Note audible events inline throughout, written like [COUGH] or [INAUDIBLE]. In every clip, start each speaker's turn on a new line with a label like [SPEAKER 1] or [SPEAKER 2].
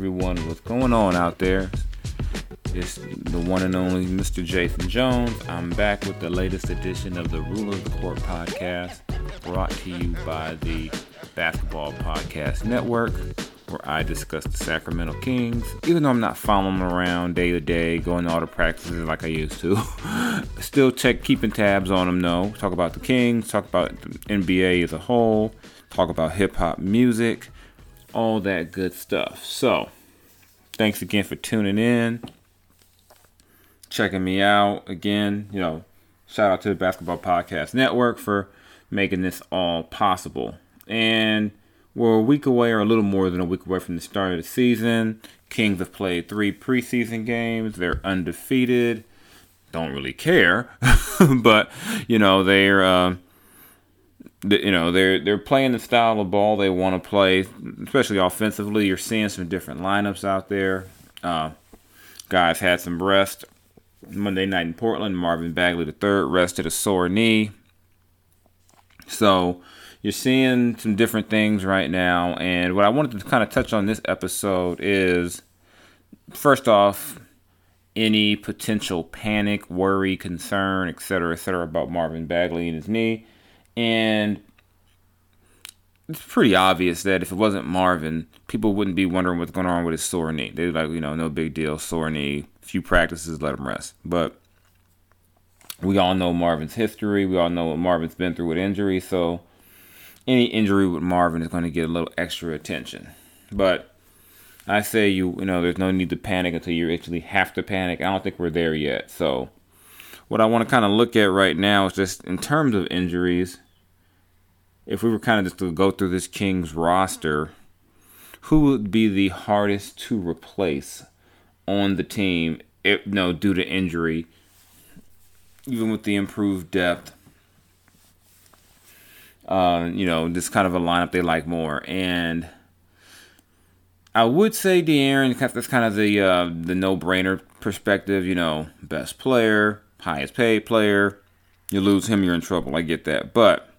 [SPEAKER 1] Everyone. What's going on out there? It's the one and only Mr. Jason Jones. I'm back with the latest edition of the Rule of the Court podcast, brought to you by the Basketball Podcast Network, where I discuss the Sacramento Kings. Even though I'm not following them around day to day, going to all the practices like I used to, [LAUGHS] still check keeping tabs on them. though. talk about the Kings, talk about the NBA as a whole, talk about hip hop music all that good stuff. So, thanks again for tuning in, checking me out. Again, you know, shout out to the Basketball Podcast Network for making this all possible. And we're a week away, or a little more than a week away from the start of the season. Kings have played three preseason games, they're undefeated. Don't really care, [LAUGHS] but you know they're. Uh, you know they're they're playing the style of ball they want to play, especially offensively. You're seeing some different lineups out there. Uh, guys had some rest Monday night in Portland. Marvin Bagley the III rested a sore knee, so you're seeing some different things right now. And what I wanted to kind of touch on this episode is, first off, any potential panic, worry, concern, etc., etc., about Marvin Bagley and his knee. And it's pretty obvious that if it wasn't Marvin, people wouldn't be wondering what's going on with his sore knee. They'd like, you know, no big deal, sore knee, few practices, let him rest. But we all know Marvin's history. We all know what Marvin's been through with injury. So any injury with Marvin is going to get a little extra attention. But I say you, you know, there's no need to panic until you actually have to panic. I don't think we're there yet. So what I want to kind of look at right now is just in terms of injuries. If we were kind of just to go through this Kings roster, who would be the hardest to replace on the team? If no, due to injury, even with the improved depth. Uh, you know, this kind of a lineup they like more, and I would say De'Aaron. That's kind of the uh, the no brainer perspective. You know, best player, highest paid player. You lose him, you're in trouble. I get that, but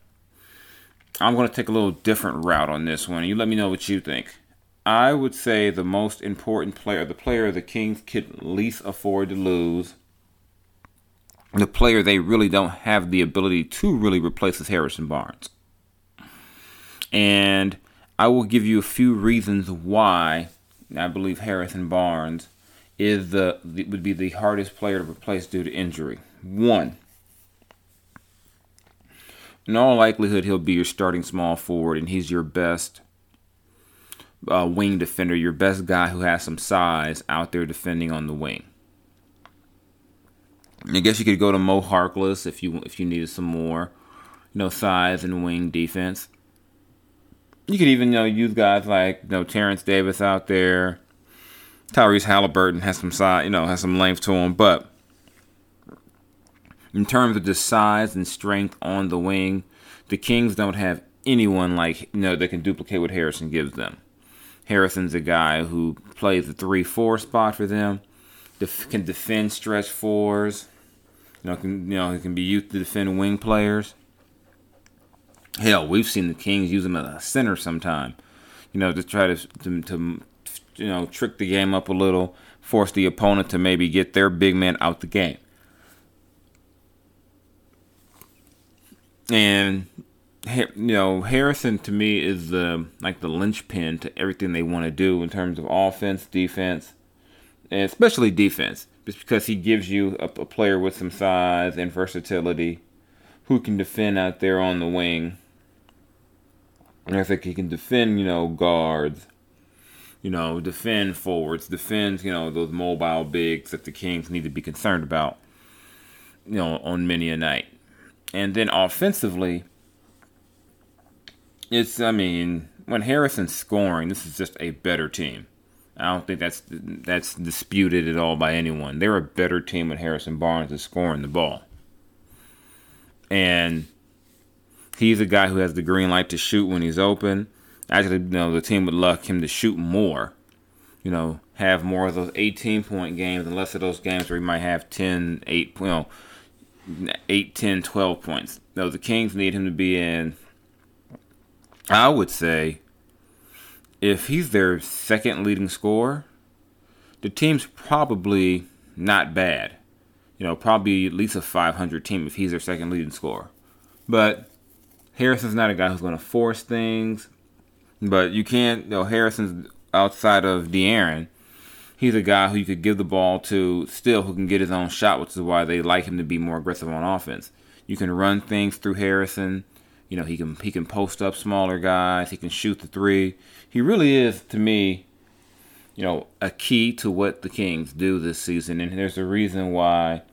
[SPEAKER 1] I'm going to take a little different route on this one. You let me know what you think. I would say the most important player, the player the Kings could least afford to lose, the player they really don't have the ability to really replace is Harrison Barnes. And I will give you a few reasons why I believe Harrison Barnes is the, the would be the hardest player to replace due to injury. One, in all likelihood, he'll be your starting small forward, and he's your best uh, wing defender, your best guy who has some size out there defending on the wing. I guess you could go to Mo Harkless if you if you needed some more, you know, size and wing defense. You could even you know use guys like you know Terence Davis out there. Tyrese Halliburton has some size, you know, has some length to him, but in terms of the size and strength on the wing, the Kings don't have anyone like you know that can duplicate what Harrison gives them. Harrison's a guy who plays the three-four spot for them, def- can defend stretch fours. You know, can you know he can be used to defend wing players. Hell, we've seen the Kings use him as a center sometime. You know, to try to to, to you know, trick the game up a little, force the opponent to maybe get their big man out the game. And you know, Harrison to me is the like the linchpin to everything they want to do in terms of offense, defense, and especially defense. Just because he gives you a, a player with some size and versatility, who can defend out there on the wing. And I think he can defend, you know, guards, you know, defend forwards, defend, you know, those mobile bigs that the Kings need to be concerned about, you know, on many a night. And then offensively, it's I mean, when Harrison's scoring, this is just a better team. I don't think that's that's disputed at all by anyone. They're a better team when Harrison Barnes is scoring the ball. And he's a guy who has the green light to shoot when he's open. Actually, you know, the team would love him to shoot more. You know, have more of those 18 point games and less of those games where he might have 10, 8, you know, 8, 10, 12 points. No, the Kings need him to be in, I would say, if he's their second leading scorer, the team's probably not bad. You know, probably at least a 500 team if he's their second leading scorer. But Harrison's not a guy who's going to force things. But you can't, you know, Harrison's outside of De'Aaron. He's a guy who you could give the ball to still who can get his own shot, which is why they like him to be more aggressive on offense. You can run things through Harrison. You know, he can he can post up smaller guys. He can shoot the three. He really is, to me, you know, a key to what the Kings do this season. And there's a reason why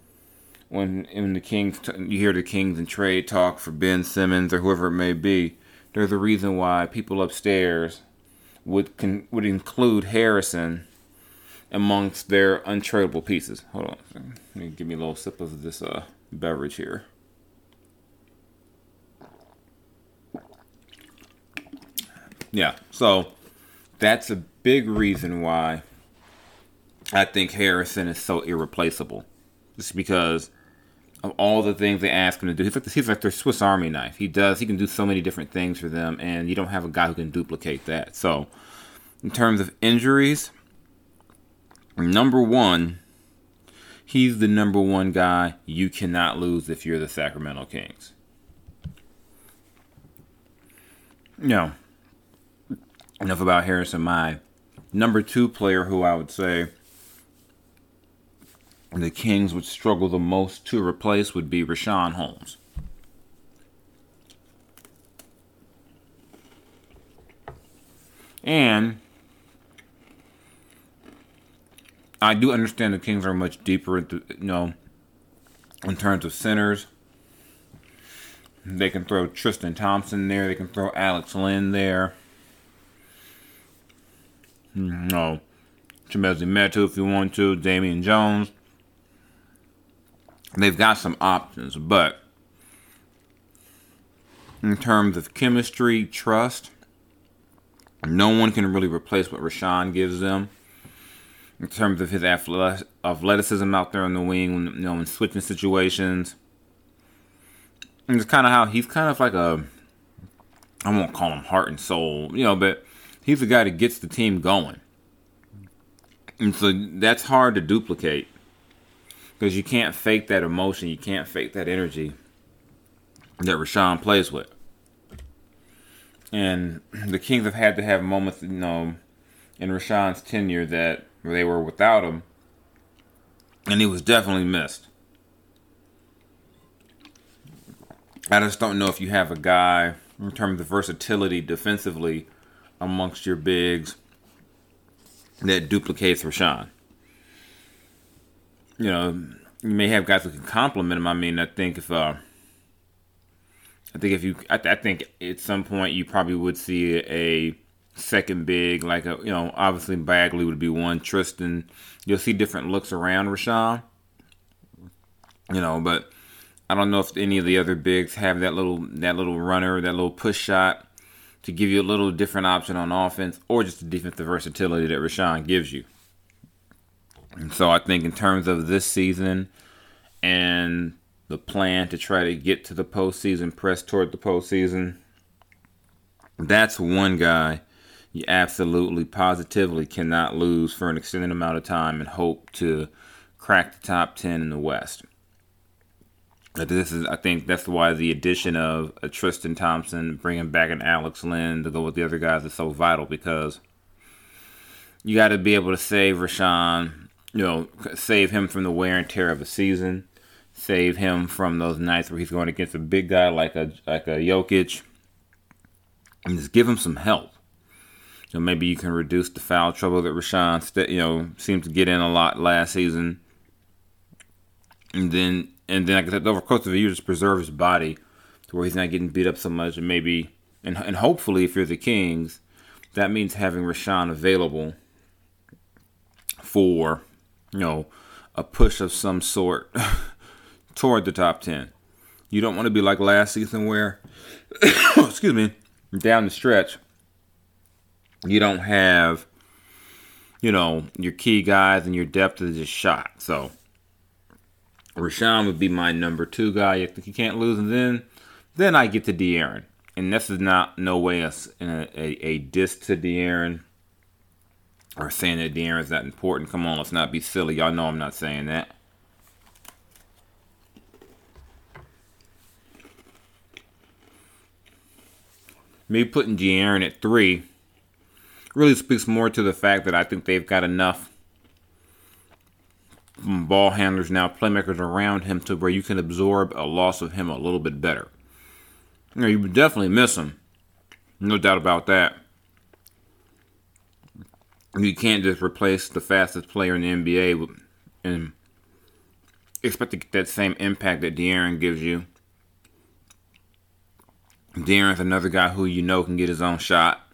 [SPEAKER 1] when in the Kings you hear the Kings in trade talk for Ben Simmons or whoever it may be, there's a reason why people upstairs would con, would include Harrison amongst their untradeable pieces. Hold on, let me give me a little sip of this uh, beverage here. Yeah, so that's a big reason why I think Harrison is so irreplaceable. Just because of all the things they ask him to do. He's like, he's like their Swiss Army knife. He does, he can do so many different things for them, and you don't have a guy who can duplicate that. So, in terms of injuries, number one, he's the number one guy you cannot lose if you're the Sacramento Kings. No, enough about Harrison. My number two player, who I would say the Kings would struggle the most to replace, would be Richaun Holmes. And I do understand the Kings are much deeper you know, in terms of centers. They can throw Tristan Thompson there. They can throw Alex Len there. No. Chimezie Metu if you want to. Damian Jones. They've got some options, but in terms of chemistry, trust, no one can really replace what Richaun gives them. In terms of his athleticism out there on the wing, you know, in switching situations. And it's kind of how he's kind of like a, I won't call him heart and soul, you know, but he's the guy that gets the team going. And so that's hard to duplicate because you can't fake that emotion, you can't fake that energy that Richaun plays with. And the Kings have had to have moments, you know, in Richaun's tenure that they were without him, and he was definitely missed. I just don't know if you have a guy in terms of versatility defensively amongst your bigs that duplicates Richaun. You know, you may have guys who can complement him. I mean, I think if uh, I think if you, I, I think at some point you probably would see a second big, like a, you know, obviously Bagley would be one. Tristan, you'll see different looks around Richaun. You know, but I don't know if any of the other bigs have that little that little runner, that little push shot to give you a little different option on offense, or just the defensive versatility that Richaun gives you. And so I think in terms of this season and the plan to try to get to the postseason, press toward the postseason, that's one guy you absolutely, positively cannot lose for an extended amount of time and hope to crack the top 10 in the West. This is, I think, that's why the addition of a Tristan Thompson, bringing back an Alex Len to go with the other guys is so vital because you got to be able to save Richaun, you know, save him from the wear and tear of a season, save him from those nights where he's going against a big guy like a like a Jokic, and just give him some help. So maybe you can reduce the foul trouble that Richaun, you know, seemed to get in a lot last season, and then and then like I said, over the course of a year, just preserve his body to where he's not getting beat up so much, and maybe and and hopefully, if you're the Kings, that means having Richaun available for you know a push of some sort [LAUGHS] toward the top ten. You don't want to be like last season where, [COUGHS] excuse me, down the stretch, you don't have, you know, your key guys and your depth is just shot. So Richaun would be my number two guy. You think you can't lose, and then then I get to De'Aaron, and this is not no way a a, a diss to De'Aaron or saying that De'Aaron's not important. Come on, let's not be silly. Y'all know I'm not saying that. Me putting De'Aaron at three really speaks more to the fact that I think they've got enough ball handlers now, playmakers around him to where you can absorb a loss of him a little bit better. You, know, you definitely miss him, no doubt about that. You can't just replace the fastest player in the NBA and expect to get that same impact that De'Aaron gives you. De'Aaron's another guy who you know can get his own shot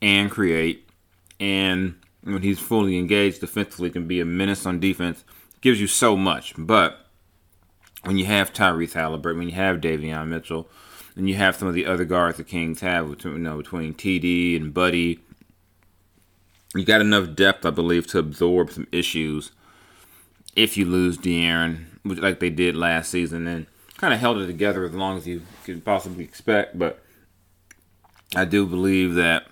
[SPEAKER 1] and create and when he's fully engaged defensively, can be a menace on defense. Gives you so much. But when you have Tyrese Halliburton, when you have Davion Mitchell, and you have some of the other guards the Kings have between, you know, between TD and Buddy, you got enough depth, I believe, to absorb some issues if you lose De'Aaron, like they did last season, and kind of held it together as long as you could possibly expect. But I do believe that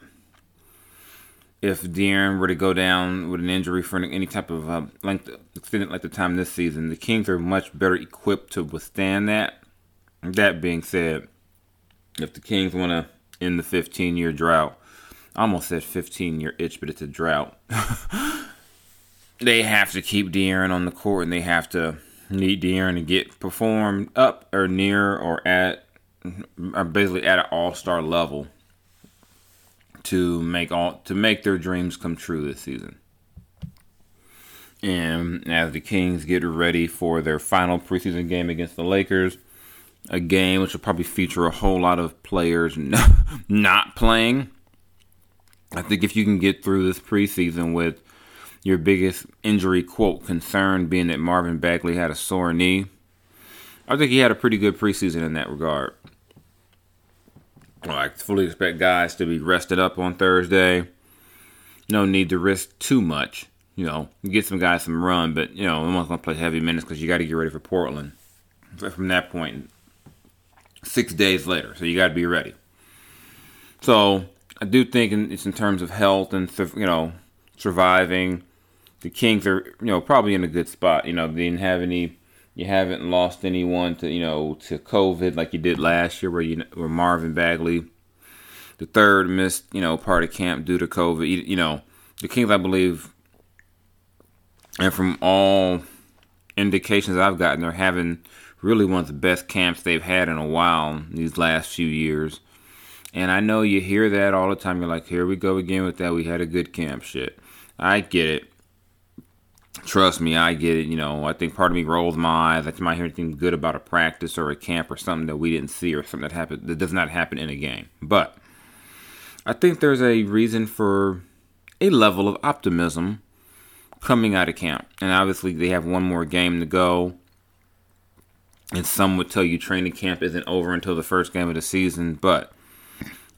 [SPEAKER 1] if De'Aaron were to go down with an injury for any type of uh, length extended like the time this season, the Kings are much better equipped to withstand that. That being said, if the Kings want to end the 15 year drought, I almost said 15 year itch, but it's a drought. [LAUGHS] they have to keep De'Aaron on the court, and they have to need De'Aaron to get performed up or near or at, or basically at an all star level to make all to make their dreams come true this season. And as the Kings get ready for their final preseason game against the Lakers, a game which will probably feature a whole lot of players [LAUGHS] not playing. I think if you can get through this preseason with your biggest injury quote concern being that Marvin Bagley had a sore knee, I think he had a pretty good preseason in that regard. I fully expect guys to be rested up on Thursday. No need to risk too much. You know, get some guys some run, but you know, I'm not going to play heavy minutes because you got to get ready for Portland. From that point, six days later, so you got to be ready. So I do think it's in terms of health and you know surviving. The Kings are you know probably in a good spot. You know, they didn't have any you haven't lost anyone to you know to COVID like you did last year, where you where Marvin Bagley, the third, missed you know part of camp due to COVID. You, you know the Kings, I believe, and from all indications I've gotten, they're having really one of the best camps they've had in a while these last few years. And I know you hear that all the time. You're like, here we go again with that. We had a good camp shit. I get it trust me, I get it. You know, I think part of me rolls my eyes you might hear anything good about a practice or a camp or something that we didn't see or something that happened that does not happen in a game. But I think there's a reason for a level of optimism coming out of camp. And obviously, they have one more game to go. And some would tell you training camp isn't over until the first game of the season, but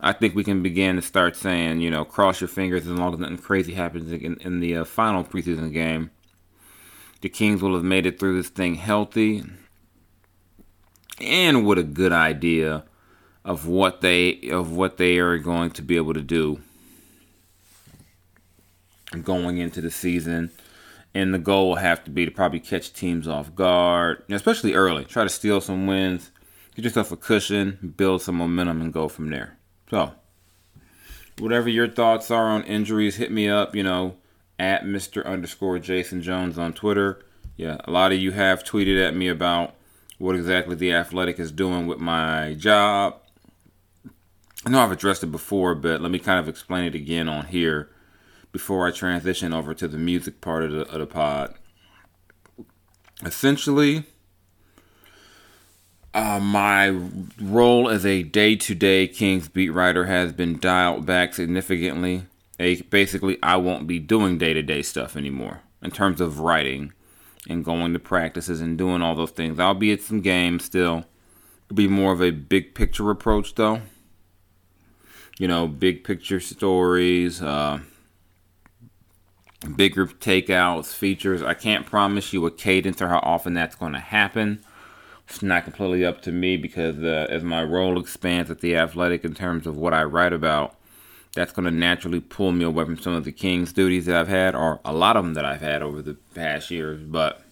[SPEAKER 1] I think we can begin to start saying, you know, cross your fingers as long as nothing crazy happens in, in the uh, final preseason game the Kings will have made it through this thing healthy and with a good idea of what they of what they are going to be able to do going into the season. And the goal will have to be to probably catch teams off guard, especially early. Try to steal some wins, get yourself a cushion, build some momentum, and go from there. So, whatever your thoughts are on injuries, hit me up. You know, at Mr. underscore Jason Jones on Twitter. Yeah, a lot of you have tweeted at me about what exactly the athletic is doing with my job. I know I've addressed it before, but let me kind of explain it again on here before I transition over to the music part of the, of the pod. Essentially, uh, my role as a day to day Kings beat writer has been dialed back significantly. Basically, I won't be doing day to day stuff anymore in terms of writing and going to practices and doing all those things. I'll be at some games still. It'll be more of a big picture approach, though. You know, big picture stories, uh, bigger takeouts, features. I can't promise you a cadence or how often that's going to happen. It's not completely up to me because uh, as my role expands at the athletic in terms of what I write about, that's going to naturally pull me away from some of the King's duties that I've had, or a lot of them that I've had over the past years. But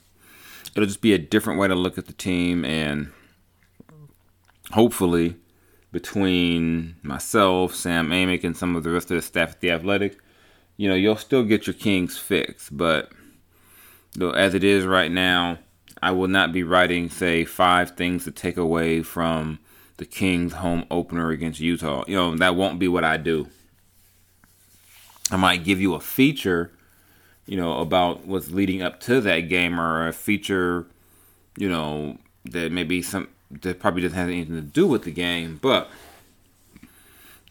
[SPEAKER 1] it'll just be a different way to look at the team, and hopefully, between myself, Sam Amick, and some of the rest of the staff at the Athletic, you know, you'll still get your Kings fix. But though, as it is right now, I will not be writing, say, five things to take away from the Kings home opener against Utah. You know, that won't be what I do. I might give you a feature, you know, about what's leading up to that game or a feature, you know, that maybe some that probably doesn't have anything to do with the game, but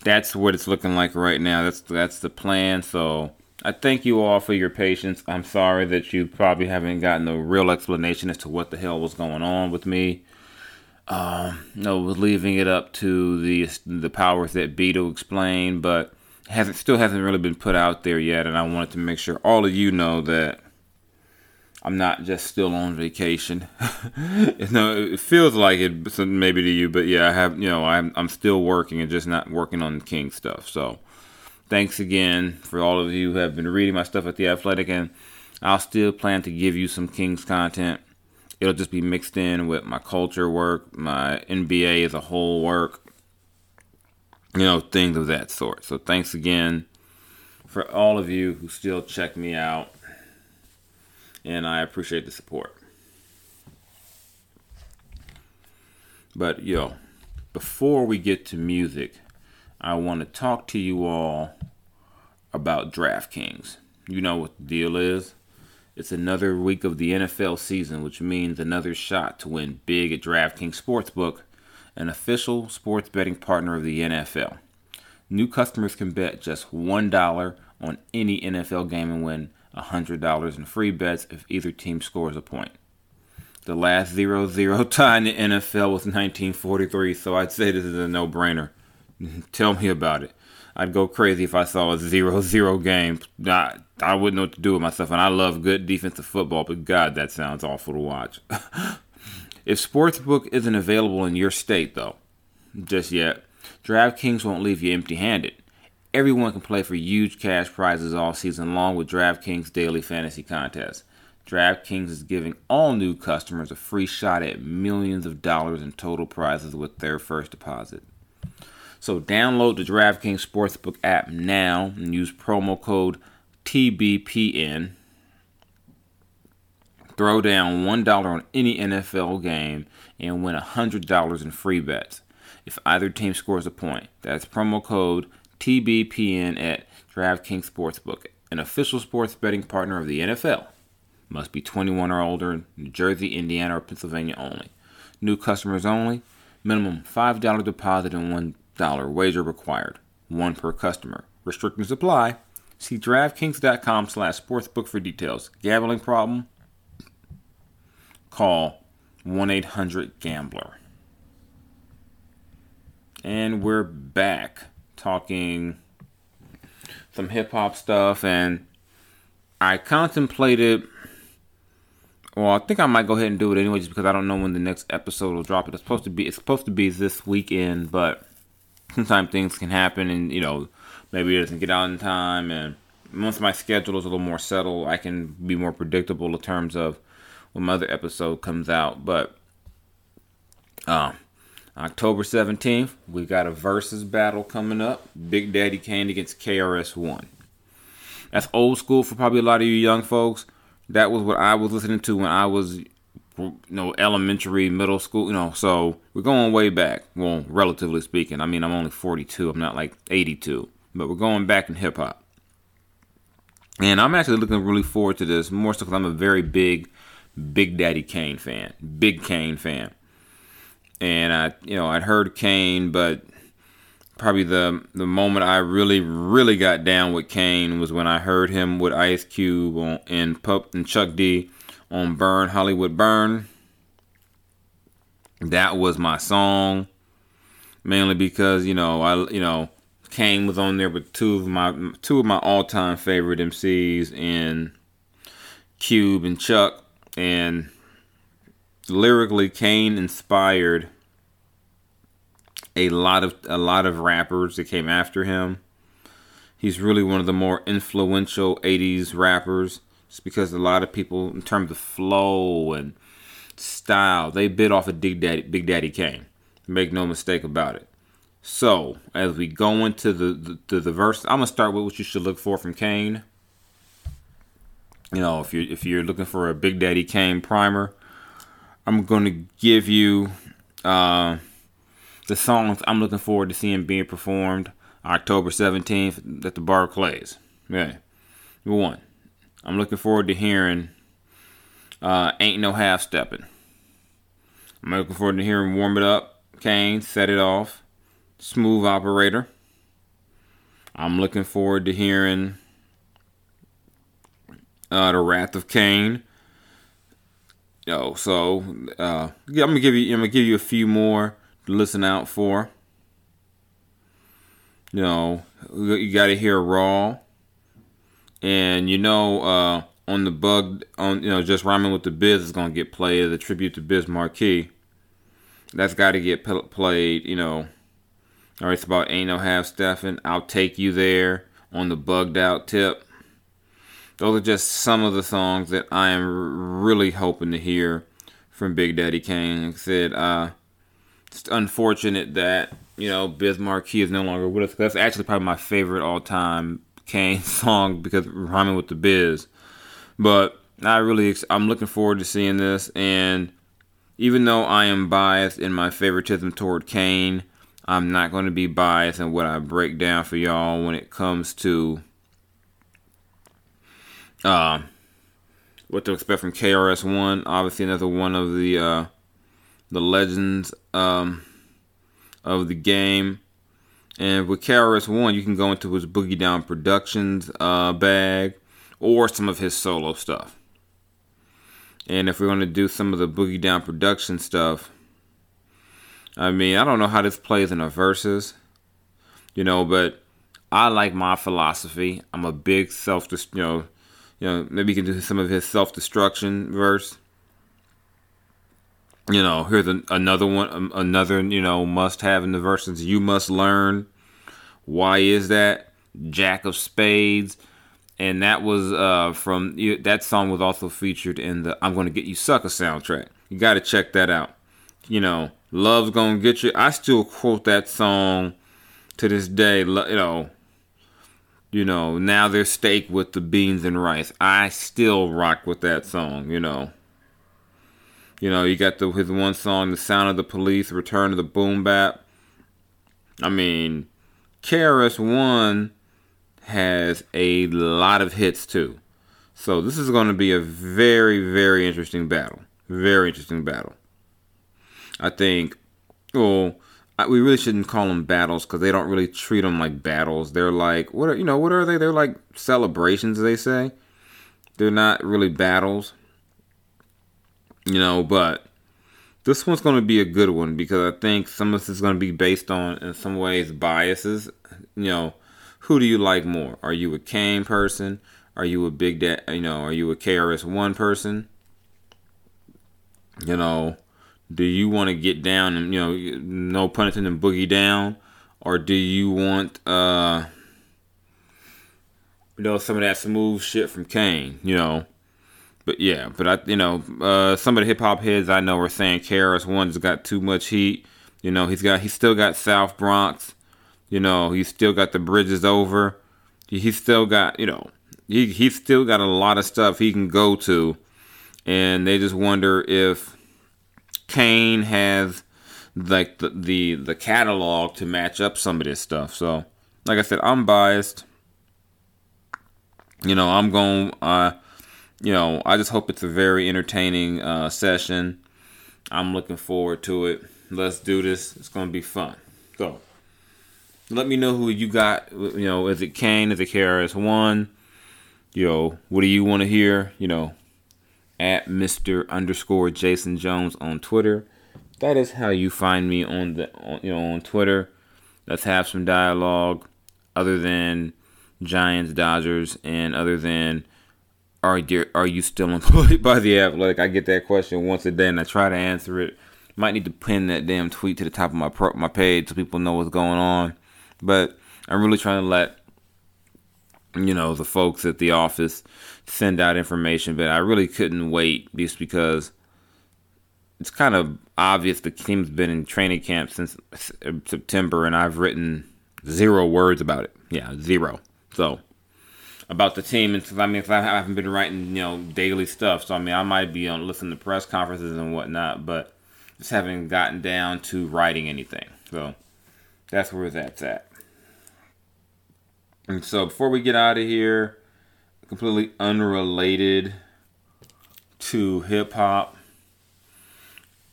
[SPEAKER 1] that's what it's looking like right now. That's that's the plan. So I thank you all for your patience. I'm sorry that you probably haven't gotten a real explanation as to what the hell was going on with me. Um, no, leaving it up to the the powers that be to explain, but hasn't still hasn't really been put out there yet. And I wanted to make sure all of you know that I'm not just still on vacation. [LAUGHS] no, it feels like it maybe to you, but yeah, I have you know I'm I'm still working and just not working on King stuff. So thanks again for all of you who have been reading my stuff at the Athletic, and I'll still plan to give you some Kings content. It'll just be mixed in with my culture work, my NBA as a whole work, you know, things of that sort. So thanks again for all of you who still check me out and I appreciate the support. But yo, before we get to music, I want to talk to you all about DraftKings. You know what the deal is? It's another week of the NFL season, which means another shot to win big at DraftKings Sportsbook, an official sports betting partner of the NFL. New customers can bet just $1 on any NFL game and win $100 in free bets if either team scores a point. The last 0 0 tie in the NFL was 1943, so I'd say this is a no brainer. [LAUGHS] Tell me about it. I'd go crazy if I saw a 0 0 game. I, I wouldn't know what to do with myself, and I love good defensive football, but God, that sounds awful to watch. [LAUGHS] if Sportsbook isn't available in your state, though, just yet, DraftKings won't leave you empty handed. Everyone can play for huge cash prizes all season long with DraftKings Daily Fantasy Contest. DraftKings is giving all new customers a free shot at millions of dollars in total prizes with their first deposit. So download the DraftKings Sportsbook app now and use promo code TBPN. Throw down $1 on any NFL game and win $100 in free bets if either team scores a point. That's promo code TBPN at DraftKings Sportsbook, an official sports betting partner of the NFL. Must be 21 or older, New Jersey, Indiana, or Pennsylvania only. New customers only. Minimum $5 deposit and $1 wager required. One per customer. Restrictions apply. See DraftKings.com slash sportsbook for details. Gambling problem? Call 1-800-GAMBLER. And we're back talking some hip hop stuff, and I contemplated well, I think I might go ahead and do it anyway, just because I don't know when the next episode will drop. It's supposed to be it's supposed to be this weekend, but sometimes things can happen, and you know maybe it doesn't get out in time. And once my schedule is a little more settled, I can be more predictable in terms of when my other episode comes out. But uh, October 17th, we got a versus battle coming up. Big Daddy Kane against KRS One. That's old school for probably a lot of you young folks. That was what I was listening to when I was you know, elementary, middle school, you know, so we're going way back. Well, relatively speaking. I mean, I'm only 42. I'm not like 82, but we're going back in hip hop. And I'm actually looking really forward to this more so because I'm a very big Big Daddy Kane fan, big Kane fan. And I, you know, I'd heard Kane, but probably the the moment I really really got down with Kane was when I heard him with Ice Cube on, and Pup and Chuck D on Burn Hollywood Burn. That was my song, mainly because you know I you know Kane was on there with two of my two of my all time favorite MCs in Cube and Chuck, and lyrically Kane inspired a lot of a lot of rappers that came after him. He's really one of the more influential 80s rappers just because a lot of people in terms of flow and style, they bit off of Big Daddy Big Daddy Kane. Make no mistake about it. So, as we go into the the, the verse, I'm gonna start with what you should look for from Kane. You know, if you're if you're looking for a Big Daddy Kane primer, I'm gonna give you uh, the songs I'm looking forward to seeing being performed October 17th at the Barclays. Yeah. Number one, I'm looking forward to hearing uh, Ain't No Half Stepping. I'm looking forward to hearing Warm It Up, Kane, Set It Off, Smooth Operator. I'm looking forward to hearing uh, The Wrath of Kane. Yo, so uh, I'm gonna give you I'm gonna give you a few more to listen out for. You know, you got to hear Raw, and you know, uh, on the bug, on you know, just rhyming with the biz is gonna get played. The tribute to Biz Markie, that's got to get played. You know, all right, it's about ain't no half stepping. I'll take you there on the bugged out tip. Those are just some of the songs that I am really hoping to hear from Big Daddy Kane. Like I said, uh, it's unfortunate that you know Biz Markie is no longer with us. That's actually probably my favorite all time Kane [LAUGHS] song because rhyming with the Biz. But I really I'm looking forward to seeing this, and even though I am biased in my favoritism toward Kane, I'm not going to be biased in what I break down for y'all when it comes to uh, what to expect from KRS One. Obviously, another one of the uh, the legends um, of the game. And with KRS One, you can go into his Boogie Down Productions uh, bag or some of his solo stuff. And if we're going to do some of the Boogie Down production stuff, I mean, I don't know how this plays in a verses, you know, but I like my philosophy. I'm a big self, you know, you know, maybe you can do some of his self destruction verse. You know, here's an, another one, um, another you know must have in the verses. You must learn. Why is that? Jack of Spades, and that was uh, from that song was also featured in the "I'm Gonna Get You Sucker" soundtrack. You got to check that out. You know, love's gonna get you. I still quote that song to this day. You know, you know, now there's steak with the beans and rice. I still rock with that song, you know. You know, you got the his one song, The Sound of the Police, Return of the Boom Bap. I mean, KRS One has a lot of hits too. So this is going to be a very, very interesting battle. Very interesting battle. I think, well, we really shouldn't call them battles because they don't really treat them like battles. They're like what are you know what are they? They're like celebrations. They say they're not really battles. You know, but this one's going to be a good one because I think some of this is going to be based on, in some ways, biases. You know, who do you like more? Are you a Kane person? Are you a Big Dad? You know, are you a KRS One person? You know, do you want to get down and you know, no pun intended, boogie down, or do you want uh, you know, some of that smooth shit from Kane? You know, but yeah, but I, you know, uh, some of the hip hop heads I know are saying KRS One's got too much heat. You know, he's got, he's still got South Bronx. You know, he's still got the Bridge Is Over. He, he's still got, you know, he he's still got a lot of stuff he can go to, and they just wonder if Kane has like the the, the catalog to match up some of this stuff. So, like I said, I'm biased. You know, I'm going. Uh, you know, I just hope it's a very entertaining uh, session. I'm looking forward to it. Let's do this. It's going to be fun. So, let me know who you got. You know, is it Kane? Is it KRS One? You know, what do you want to hear? You know, at Mr. underscore Jason Jones on Twitter. That is how you find me on the on, you know on Twitter. Let's have some dialogue, other than Giants, Dodgers, and other than are you are you still [LAUGHS] employed by the Athletic? I get that question once a day, and I try to answer it. Might need to pin that damn tweet to the top of my pro, my page so people know what's going on. But I'm really trying to let you know the folks at the office send out information. But I really couldn't wait just because it's kind of obvious the team's been in training camp since September, and I've written zero words about it. Yeah, zero. So about the team, and I mean, I haven't been writing, you know, daily stuff, so I mean, I might be on listening to press conferences and whatnot, but just haven't gotten down to writing anything. So that's where that's at. And so before we get out of here, completely unrelated to hip hop.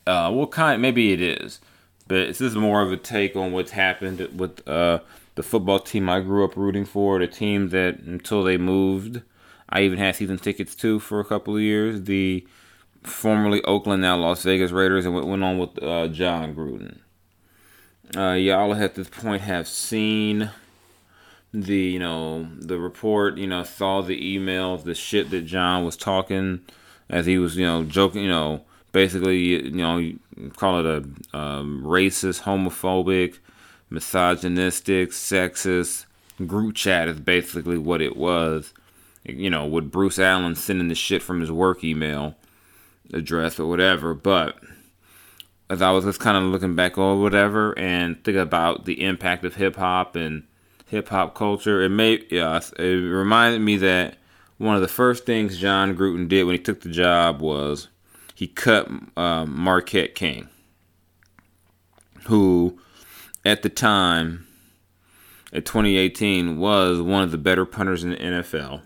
[SPEAKER 1] Uh, what kind? Maybe it is, but this is more of a take on what's happened with uh, the football team I grew up rooting for, the team that until they moved, I even had season tickets to for a couple of years. The formerly Oakland, now Las Vegas Raiders, and what went on with uh, Jon Gruden. Uh, y'all at this point have seen the you know the report. You know, saw the emails, the shit that Jon was talking as he was you know joking. You know, basically you know you call it a um, racist, homophobic misogynistic, sexist group chat is basically what it was. You know, with Bruce Allen sending the shit from his work email address or whatever. But as I was just kind of looking back or whatever and think about the impact of hip hop and hip hop culture, it made yeah, it reminded me that one of the first things Jon Gruden did when he took the job was he cut um, Marquette King, who at the time, at 2018, was one of the better punters in the NFL.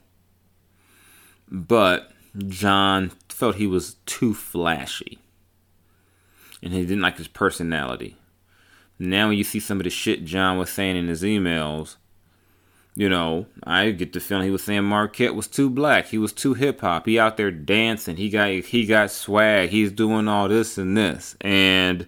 [SPEAKER 1] But Jon felt he was too flashy. And he didn't like his personality. Now, you see some of the shit Jon was saying in his emails, you know, I get the feeling he was saying Marquette was too black. He was too hip hop. He out there dancing. He got he got swag. He's doing all this and this. And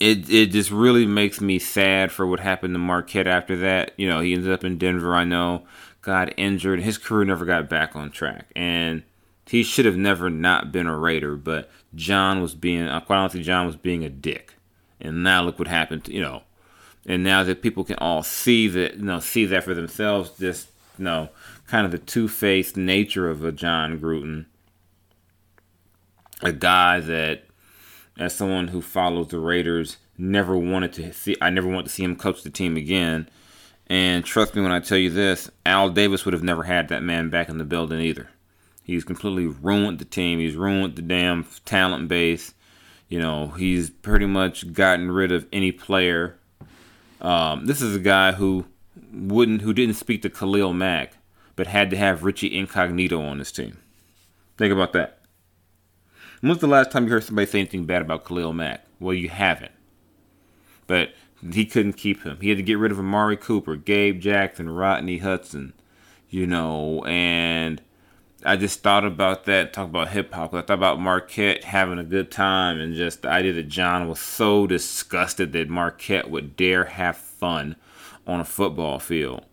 [SPEAKER 1] it it just really makes me sad for what happened to Marquette after that. You know, he ended up in Denver. I know, got injured. His career never got back on track, and he should have never not been a Raider. But Jon was being, quite honestly, Jon was being a dick. And now look what happened. To, you know, and now that people can all see that, you know, see that for themselves, just you know, kind of the two faced nature of a Jon Gruden, a guy that as someone who follows the Raiders, never wanted to see. I never want to see him coach the team again. And trust me when I tell you this, Al Davis would have never had that man back in the building either. He's completely ruined the team. He's ruined the damn talent base. You know, he's pretty much gotten rid of any player. Um, this is a guy who wouldn't, who didn't speak to Khalil Mack, but had to have Richie Incognito on his team. Think about that. When's the last time you heard somebody say anything bad about Khalil Mack? Well, you haven't. But he couldn't keep him. He had to get rid of Amari Cooper, Gabe Jackson, Rodney Hudson, you know, and I just thought about that, talk about hip hop. I thought about Marquette having a good time and just the idea that Jon was so disgusted that Marquette would dare have fun on a football field.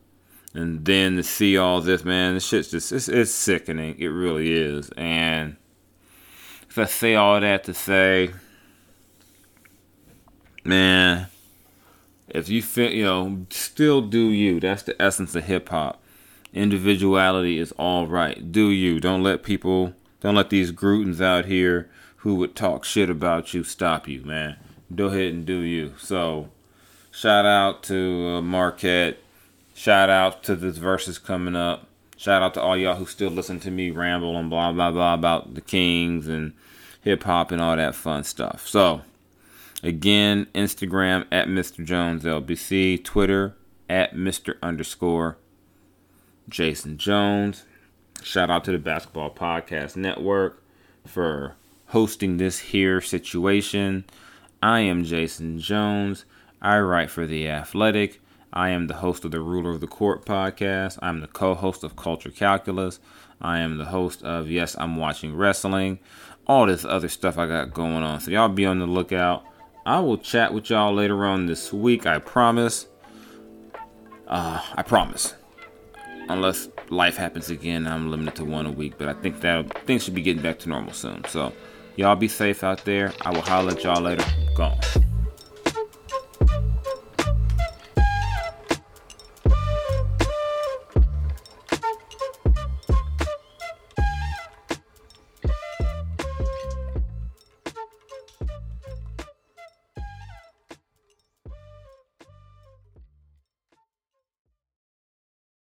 [SPEAKER 1] And then to see all this, man, this shit's just, it's, it's sickening. It really is. And if I say all that to say, man, if you feel, you know, still do you. That's the essence of hip hop. Individuality is all right. Do you. Don't let people, don't let these Grudens out here who would talk shit about you stop you, man. Go ahead and do you. So, shout out to uh, Marquette. Shout out to this verses coming up. Shout out to all y'all who still listen to me ramble and blah blah blah about the Kings and hip hop and all that fun stuff. So, again, Instagram at Mr. Jones LBC, Twitter at Mr. underscore Jason Jones. Shout out to the Basketball Podcast Network for hosting this here situation. I am Jason Jones. I write for The Athletic. I am the host of the Ruler of the Court podcast. I'm the co host of Culture Calculus. I am the host of Yes, I'm Watching Wrestling. All this other stuff I got going on. So y'all be on the lookout. I will chat with y'all later on this week. I promise. Uh, I promise. Unless life happens again, I'm limited to one a week. But I think that things should be getting back to normal soon. So y'all be safe out there. I will holler at y'all later. Gone.